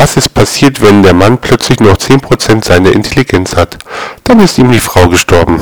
Was ist passiert, wenn der Mann plötzlich nur noch 10% seiner Intelligenz hat? Dann ist ihm die Frau gestorben.